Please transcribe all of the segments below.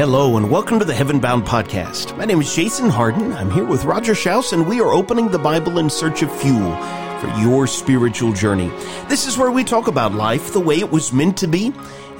Hello and welcome to the Heaven Bound Podcast. My name is Jason Hardin. I'm here with Roger Shouse and we are opening the Bible in search of fuel for your spiritual journey. This is where we talk about life the way it was meant to be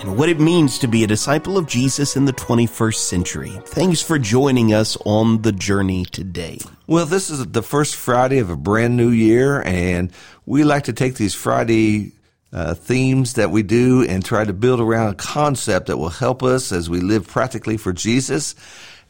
and what it means to be a disciple of Jesus in the 21st century. Thanks for joining us on the journey today. Well, this is the first Friday of a brand new year and we like to take these Friday uh, themes that we do and try to build around a concept that will help us as we live practically for Jesus.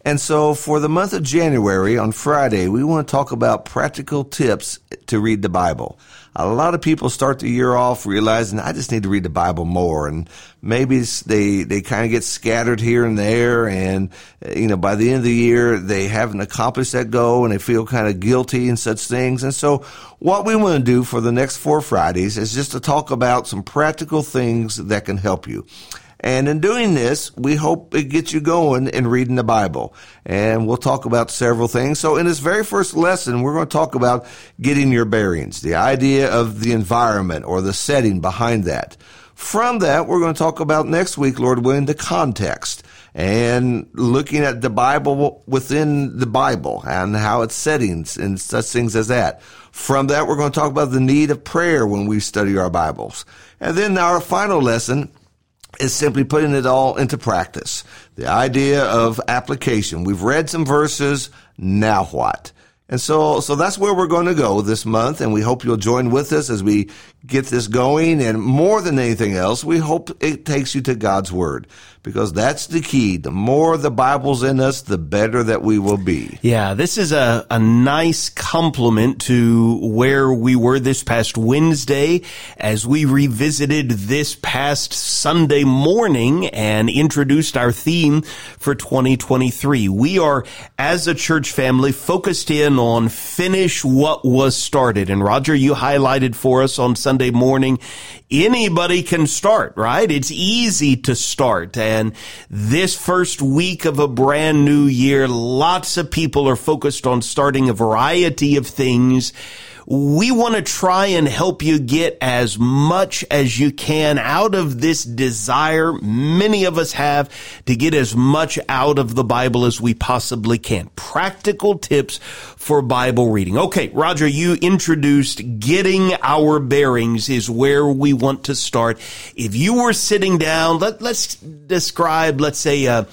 And so for the month of January on Friday, we want to talk about practical tips to read the Bible. A lot of people start the year off realizing I just need to read the Bible more and maybe they, they kind of get scattered here and there. And, you know, by the end of the year, they haven't accomplished that goal and they feel kind of guilty and such things. And so what we want to do for the next four Fridays is just to talk about some practical things that can help you. And in doing this, we hope it gets you going in reading the Bible. And we'll talk about several things. So in this very first lesson, we're going to talk about getting your bearings, the idea of the environment or the setting behind that. From that, we're going to talk about next week, Lord willing, the context and looking at the Bible within the Bible and how its settings and such things as that. From that, we're going to talk about the need of prayer when we study our Bibles. And then our final lesson is simply putting it all into practice. The idea of application. We've read some verses. Now what? And so, so that's where we're going to go this month. And we hope you'll join with us as we get this going. And more than anything else, we hope it takes you to God's Word because that's the key. The more the Bible's in us, the better that we will be. Yeah, this is a, a nice complement to where we were this past Wednesday as we revisited this past Sunday morning and introduced our theme for 2023. We are, as a church family, focused in on finish what was started. And Roger, you highlighted for us on Sunday morning, anybody can start, right? It's easy to start. And this first week of a brand new year, lots of people are focused on starting a variety of things we want to try and help you get as much as you can out of this desire many of us have to get as much out of the Bible as we possibly can. Practical tips for Bible reading. Okay, Roger, you introduced getting our bearings is where we want to start. If you were sitting down, let, us describe, let's say, a,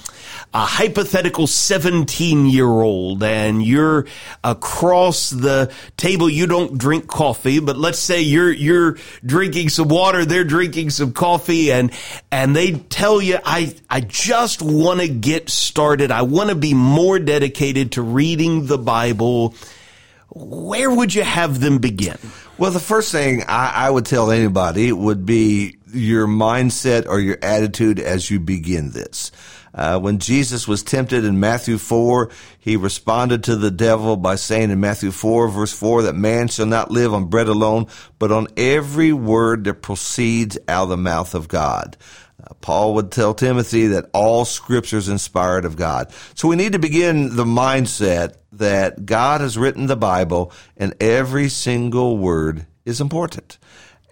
a hypothetical 17 year old and you're across the table. You don't drink coffee, but let's say you're, you're drinking some water. They're drinking some coffee and, and they tell you, I, I just want to get started. I want to be more dedicated to reading the Bible. Where would you have them begin? Well, the first thing I, I would tell anybody would be your mindset or your attitude as you begin this. Uh, when Jesus was tempted in Matthew 4, he responded to the devil by saying in Matthew 4 verse 4 that man shall not live on bread alone, but on every word that proceeds out of the mouth of God. Uh, Paul would tell Timothy that all scripture is inspired of God. So we need to begin the mindset that God has written the Bible and every single word is important.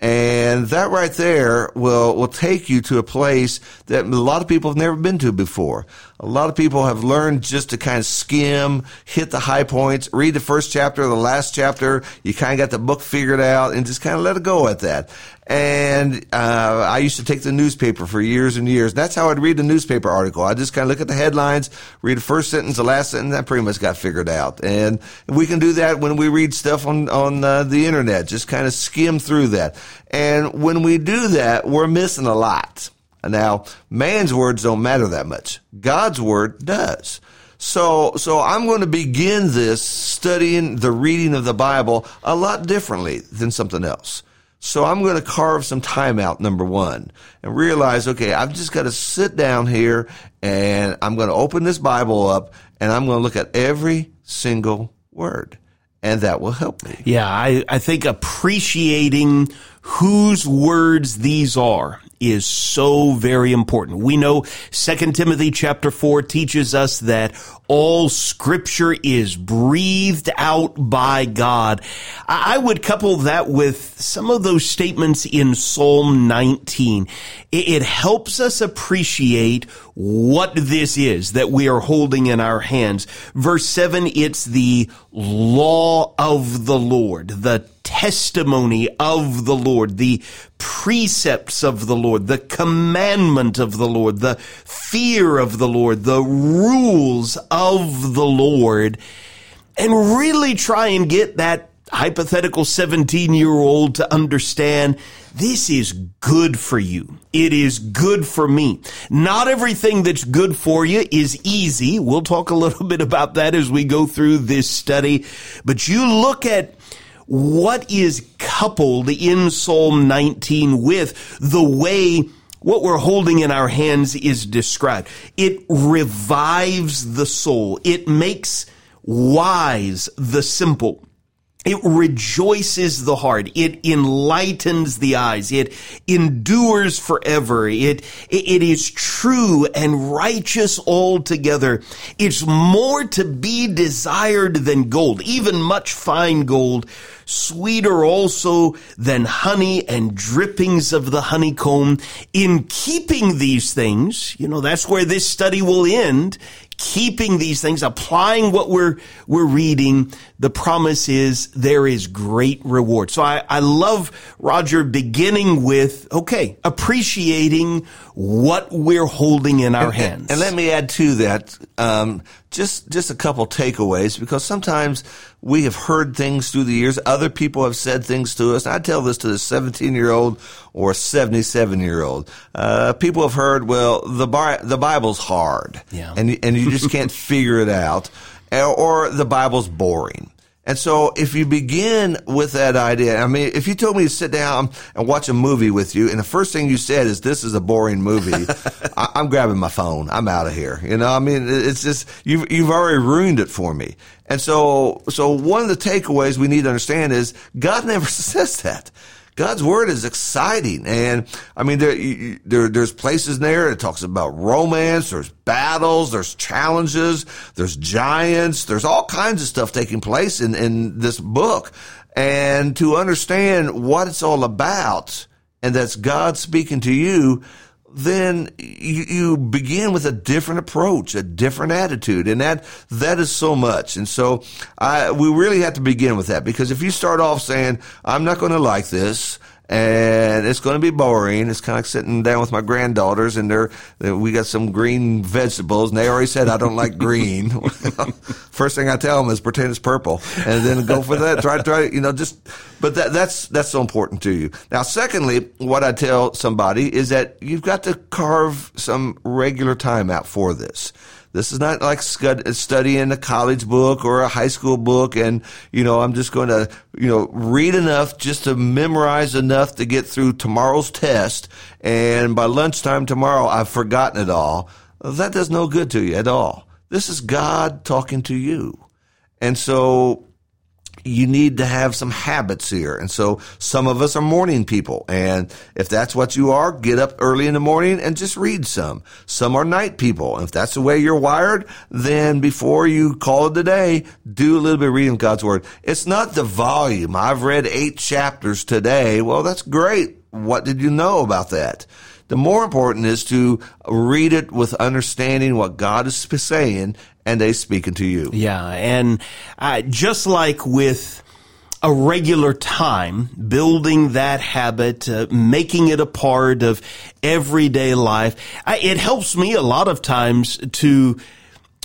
And that right there will, will take you to a place that a lot of people have never been to before. A lot of people have learned just to kind of skim, hit the high points, read the first chapter, the last chapter. You kind of got the book figured out and just kind of let it go at that. And uh, I used to take the newspaper for years and years. That's how I'd read the newspaper article. I just kind of look at the headlines, read the first sentence, the last sentence. That pretty much got figured out. And we can do that when we read stuff on on uh, the internet. Just kind of skim through that. And when we do that, we're missing a lot. Now, man's words don't matter that much. God's word does. So, so I'm going to begin this studying the reading of the Bible a lot differently than something else. So I'm going to carve some time out, number one, and realize, okay, I've just got to sit down here and I'm going to open this Bible up and I'm going to look at every single word. And that will help me. Yeah, I, I think appreciating whose words these are is so very important. We know 2 Timothy chapter 4 teaches us that all scripture is breathed out by God. I would couple that with some of those statements in Psalm 19. It helps us appreciate what this is that we are holding in our hands. Verse 7, it's the law of the Lord, the testimony of the Lord, the precepts of the Lord, the commandment of the Lord, the fear of the Lord, the rules of the Lord, and really try and get that hypothetical 17 year old to understand this is good for you. It is good for me. Not everything that's good for you is easy. We'll talk a little bit about that as we go through this study. But you look at what is coupled in Psalm 19 with the way what we're holding in our hands is described. It revives the soul. It makes wise the simple. It rejoices the heart. It enlightens the eyes. It endures forever. It, it is true and righteous altogether. It's more to be desired than gold, even much fine gold, sweeter also than honey and drippings of the honeycomb. In keeping these things, you know, that's where this study will end keeping these things, applying what we're, we're reading, the promise is there is great reward. So I, I love Roger beginning with, okay, appreciating what we're holding in our and, hands. And, let me add to that, um, just, just a couple takeaways because sometimes we have heard things through the years. Other people have said things to us. I tell this to the 17 year old or 77 year old. Uh, people have heard, well, the, Bi- the Bible's hard. Yeah. And, and you just can't figure it out. Or the Bible's boring. And so if you begin with that idea, I mean, if you told me to sit down and watch a movie with you and the first thing you said is this is a boring movie, I, am grabbing my phone. I'm out of here. You know, I mean, it's just, you've, you've already ruined it for me. And so, so one of the takeaways we need to understand is God never says that. God's word is exciting. And I mean, there, there, there's places there it talks about romance, there's battles, there's challenges, there's giants, there's all kinds of stuff taking place in, in this book. And to understand what it's all about and that's God speaking to you, then you, you, begin with a different approach, a different attitude, and that that is so much. And so, I we really have to begin with that because if you start off saying, "I'm not going to like this," and it's going to be boring. It's kind of like sitting down with my granddaughters, and they're we got some green vegetables, and they already said I don't like green. First thing I tell them is pretend it's purple, and then go for that. Try, try, you know, just. But that, that's that's so important to you. Now, secondly, what I tell somebody is that you've got to carve some regular time out for this. This is not like studying a college book or a high school book and, you know, I'm just going to, you know, read enough just to memorize enough to get through tomorrow's test. And by lunchtime tomorrow, I've forgotten it all. That does no good to you at all. This is God talking to you. And so you need to have some habits here. And so some of us are morning people. And if that's what you are, get up early in the morning and just read some. Some are night people. And if that's the way you're wired, then before you call it a day, do a little bit of reading God's word. It's not the volume. I've read eight chapters today. Well, that's great. What did you know about that? The more important is to read it with understanding what God is saying and they speaking to you. Yeah. And uh, just like with a regular time, building that habit, uh, making it a part of everyday life, I, it helps me a lot of times to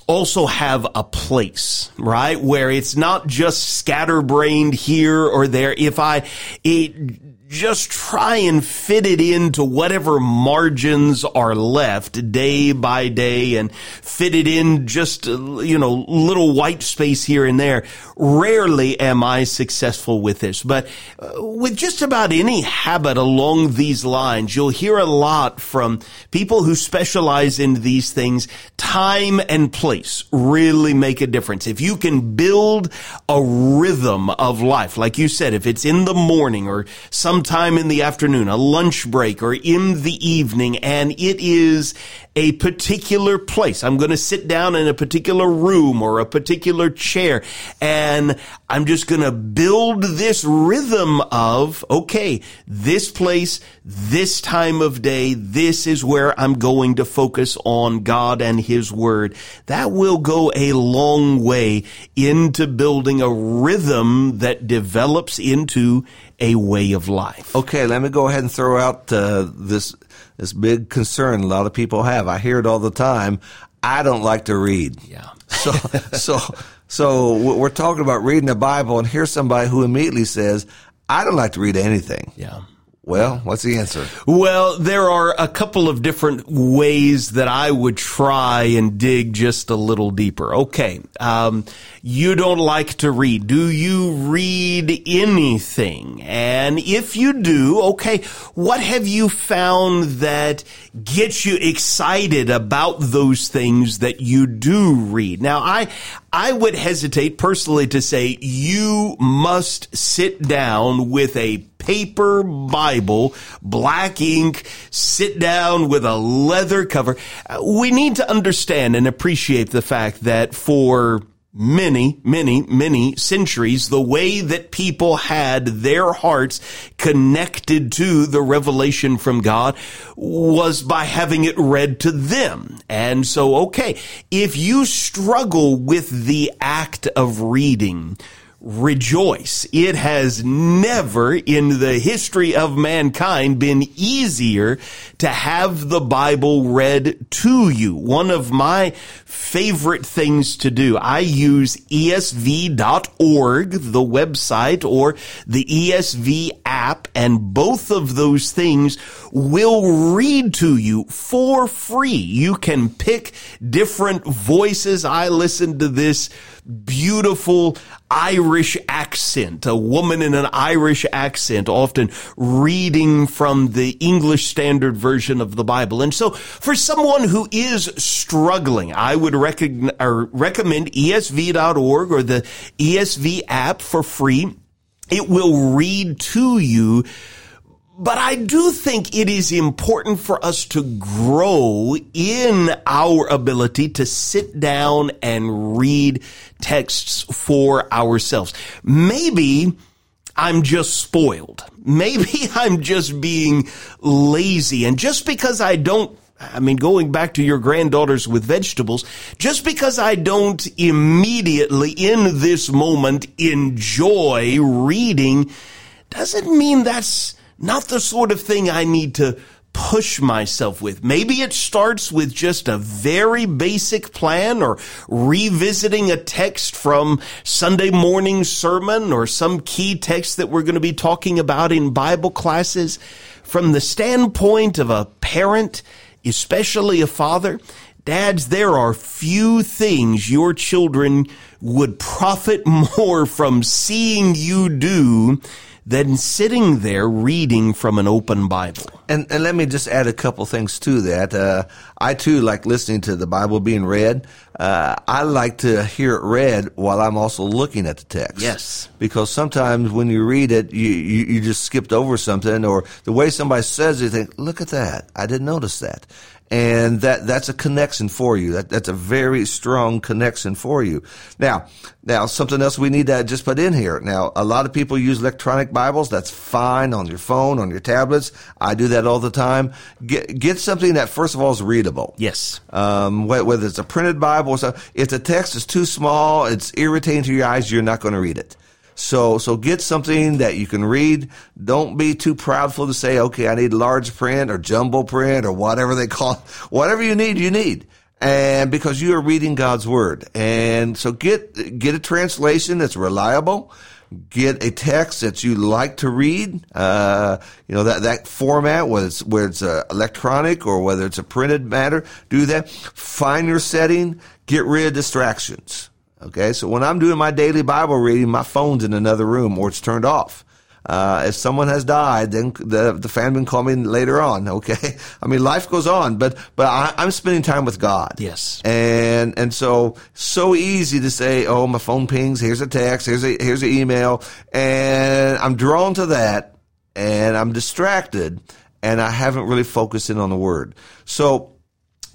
also have a place, right? Where it's not just scatterbrained here or there. If I, it, just try and fit it into whatever margins are left day by day and fit it in just, you know, little white space here and there. Rarely am I successful with this, but uh, with just about any habit along these lines, you'll hear a lot from people who specialize in these things. Time and place really make a difference. If you can build a rhythm of life, like you said, if it's in the morning or some sometime in the afternoon, a lunch break or in the evening, and it is a particular place. I'm going to sit down in a particular room or a particular chair and I'm just going to build this rhythm of, okay, this place, this time of day, this is where I'm going to focus on God and His Word. That will go a long way into building a rhythm that develops into a way of life. Okay, let me go ahead and throw out uh, this this big concern a lot of people have. I hear it all the time. I don't like to read. Yeah. so so so we're talking about reading the Bible, and here's somebody who immediately says, "I don't like to read anything." Yeah. Well, what's the answer? Well, there are a couple of different ways that I would try and dig just a little deeper. Okay. Um, you don't like to read. Do you read anything? And if you do, okay, what have you found that gets you excited about those things that you do read? Now, I, I would hesitate personally to say you must sit down with a paper Bible, black ink, sit down with a leather cover. Uh, we need to understand and appreciate the fact that for many, many, many centuries, the way that people had their hearts connected to the revelation from God was by having it read to them. And so, okay, if you struggle with the act of reading, rejoice. It has never in the history of mankind been easier to have the Bible read to you. One of my favorite things to do, I use esv.org, the website, or the ESV app, and both of those things will read to you for free. You can pick different voices. I listen to this beautiful Irish accent, a woman in an Irish accent, often reading from the English Standard Version of the Bible. And so for someone who is struggling, I would recogn- uh, recommend ESV.org or the ESV app for free. It will read to you but I do think it is important for us to grow in our ability to sit down and read texts for ourselves. Maybe I'm just spoiled. Maybe I'm just being lazy. And just because I don't I mean, going back to your granddaughters with vegetables, just because I don't immediately in this moment enjoy reading doesn't mean that's not the sort of thing I need to push myself with. Maybe it starts with just a very basic plan or revisiting a text from Sunday morning sermon or some key text that we're going to be talking about in Bible classes. From the standpoint of a parent, especially a father, dads, there are few things your children would profit more from seeing you do than sitting there reading from an open Bible. And, and let me just add a couple things to that. Uh, I too like listening to the Bible being read. Uh, I like to hear it read while I'm also looking at the text. Yes. Because sometimes when you read it, you, you, you just skipped over something or the way somebody says it, you think, look at that. I didn't notice that and that that's a connection for you. That that's a very strong connection for you. Now, now something else we need to just put in here. Now, a lot of people use electronic Bibles. That's fine on your phone, on your tablets. I do that all the time. Get get something that first of all is readable. Yes. Um, whether it's a printed Bible or something. If the text is too small, it's irritating to your eyes. You're not going to read it. So, so get something that you can read. Don't be too proudful to say, okay, I need large print or jumbo print or whatever they call it. Whatever you need, you need. And because you are reading God's word. And so get, get a translation that's reliable. Get a text that you like to read. Uh, you know, that, that format, whether it's, whether it's uh, electronic or whether it's a printed matter, do that. Find your setting. Get rid of distractions. Okay, so when I'm doing my daily Bible reading, my phone's in another room or it's turned off. Uh, if someone has died, then the the family can call me later on. Okay, I mean life goes on, but but I, am spending time with God. Yes, and and so so easy to say, oh, my phone pings. Here's a text. Here's a here's an email, and I'm drawn to that and I'm distracted and I haven't really focused in on the word. So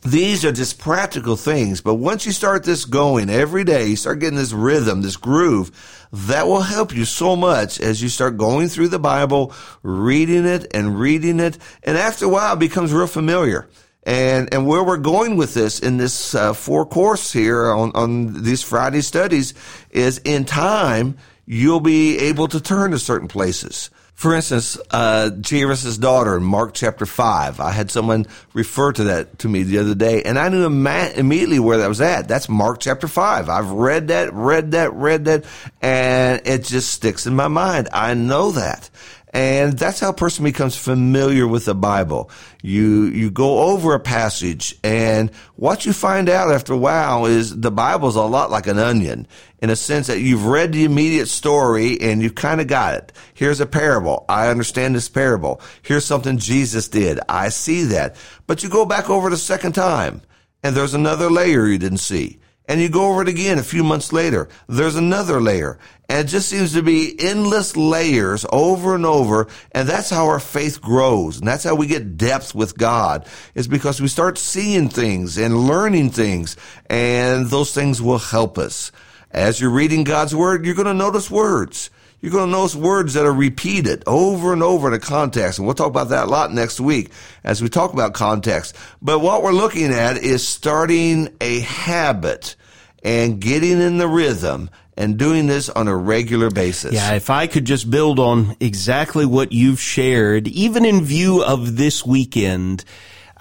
these are just practical things. But once you start this going every day, you start getting this rhythm, this groove, that will help you so much as you start going through the Bible, reading it and reading it. And after a while, it becomes real familiar. And, and where we're going with this in this uh, four course here on, on these Friday studies is in time, you'll be able to turn to certain places. For instance, uh, Jairus' daughter in Mark chapter 5. I had someone refer to that to me the other day, and I knew immediately where that was at. That's Mark chapter 5. I've read that, read that, read that, and it just sticks in my mind. I know that. And that's how a person becomes familiar with the Bible. You, you go over a passage and what you find out after a while is the Bible's a lot like an onion in a sense that you've read the immediate story and you've kind of got it. Here's a parable. I understand this parable. Here's something Jesus did. I see that. But you go back over the second time and there's another layer you didn't see and you go over it again a few months later. There's another layer. And it just seems to be endless layers over and over. And that's how our faith grows. And that's how we get depth with God is because we start seeing things and learning things. And those things will help us. As you're reading God's word, you're going to notice words. You're going to notice words that are repeated over and over in a context. And we'll talk about that a lot next week as we talk about context. But what we're looking at is starting a habit and getting in the rhythm and doing this on a regular basis. Yeah, if I could just build on exactly what you've shared, even in view of this weekend,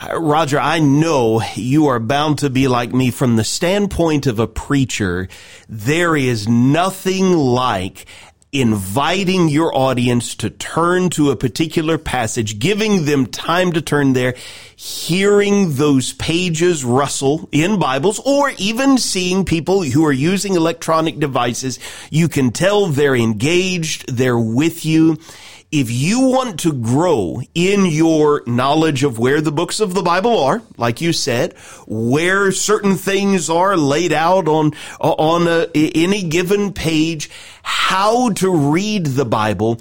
uh, Roger, I know you are bound to be like me from the standpoint of a preacher. There is nothing like inviting your audience to turn to a particular passage, giving them time to turn there, hearing those pages rustle in Bibles, or even seeing people who are using electronic devices. You can tell they're engaged, they're with you if you want to grow in your knowledge of where the books of the Bible are, like you said, where certain things are laid out on, on a, any given page, how to read the Bible,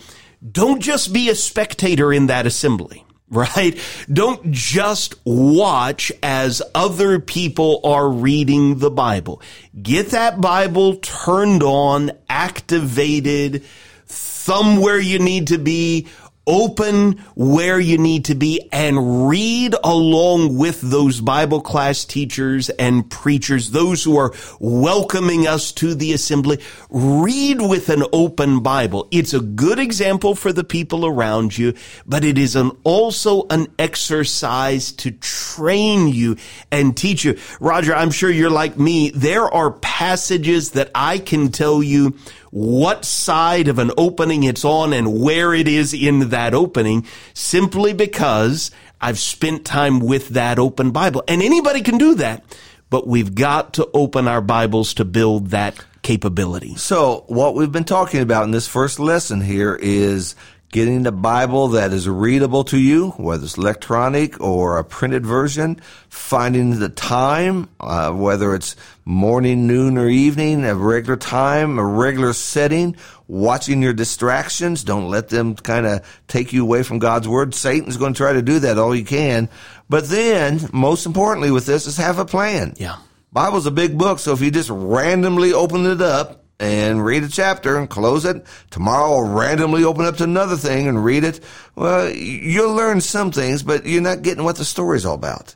don't just be a spectator in that assembly right? Don't just watch as other people are reading the Bible. Get that Bible turned on, activated, thumb where you need to be, open where you need to be and read along with those Bible class teachers and preachers, those who are welcoming us to the assembly. Read with an open Bible. It's a good example for the people around you, but it is an, also an exercise to train you and teach you. Roger, I'm sure you're like me. There are passages that I can tell you what side of an opening it's on and where it is in that opening simply because I've spent time with that open Bible. And anybody can do that, but we've got to open our Bibles to build that capability. So what we've been talking about in this first lesson here is getting the Bible that is readable to you, whether it's electronic or a printed version, finding the time, uh, whether it's morning, noon, or evening, a regular time, a regular setting, watching your distractions. Don't let them kind of take you away from God's Word. Satan's going to try to do that all he can. But then, most importantly with this is have a plan. Yeah. Bible's a big book, so if you just randomly open it up, and read a chapter and close it. Tomorrow I'll randomly open up to another thing and read it. Well, you'll learn some things, but you're not getting what the story's all about.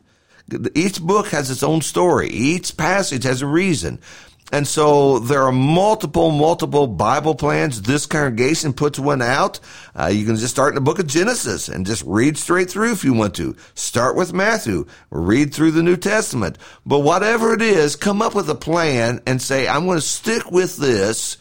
Each book has its own story. Each passage has a reason. And so there are multiple, multiple Bible plans. This congregation puts one out. Uh, you can just start in the book of Genesis and just read straight through if you want to. Start with Matthew, read through the New Testament. But whatever it is, come up with a plan and say, I'm going to stick with this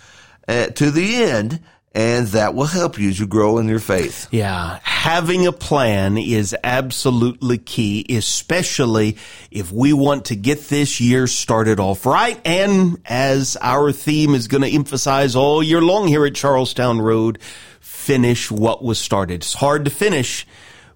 uh, to the end and that will help you as you grow in your faith. Yeah. Having a plan is absolutely key, especially if we want to get this year started off right. And as our theme is going to emphasize all year long here at Charlestown Road, finish what was started. It's hard to finish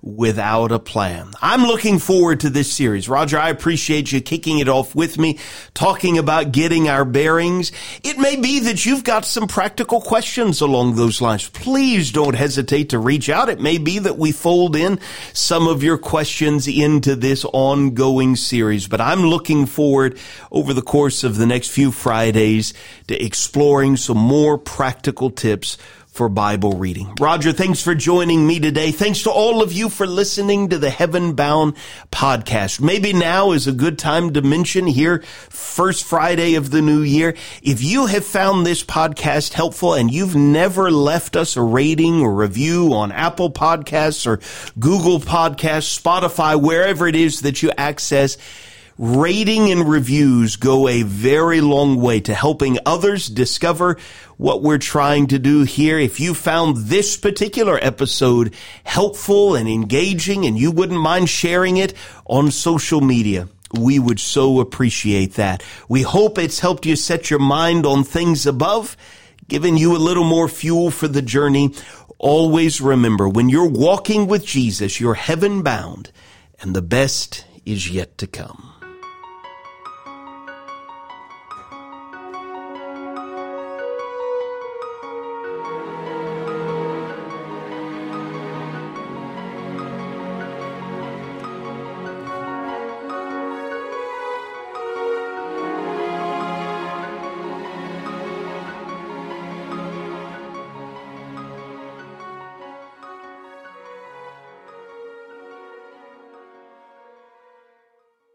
without a plan. I'm looking forward to this series. Roger, I appreciate you kicking it off with me, talking about getting our bearings. It may be that you've got some practical questions along those lines. Please don't hesitate to reach out. It may be that we fold in some of your questions into this ongoing series, but I'm looking forward over the course of the next few Fridays to exploring some more practical tips for Bible reading. Roger, thanks for joining me today. Thanks to all of you for listening to the Heaven Bound podcast. Maybe now is a good time to mention here, first Friday of the new year. If you have found this podcast helpful and you've never left us a rating or review on Apple Podcasts or Google Podcasts, Spotify, wherever it is that you access, rating and reviews go a very long way to helping others discover what we're trying to do here. If you found this particular episode helpful and engaging and you wouldn't mind sharing it on social media, we would so appreciate that. We hope it's helped you set your mind on things above, giving you a little more fuel for the journey. Always remember when you're walking with Jesus, you're heaven bound and the best is yet to come.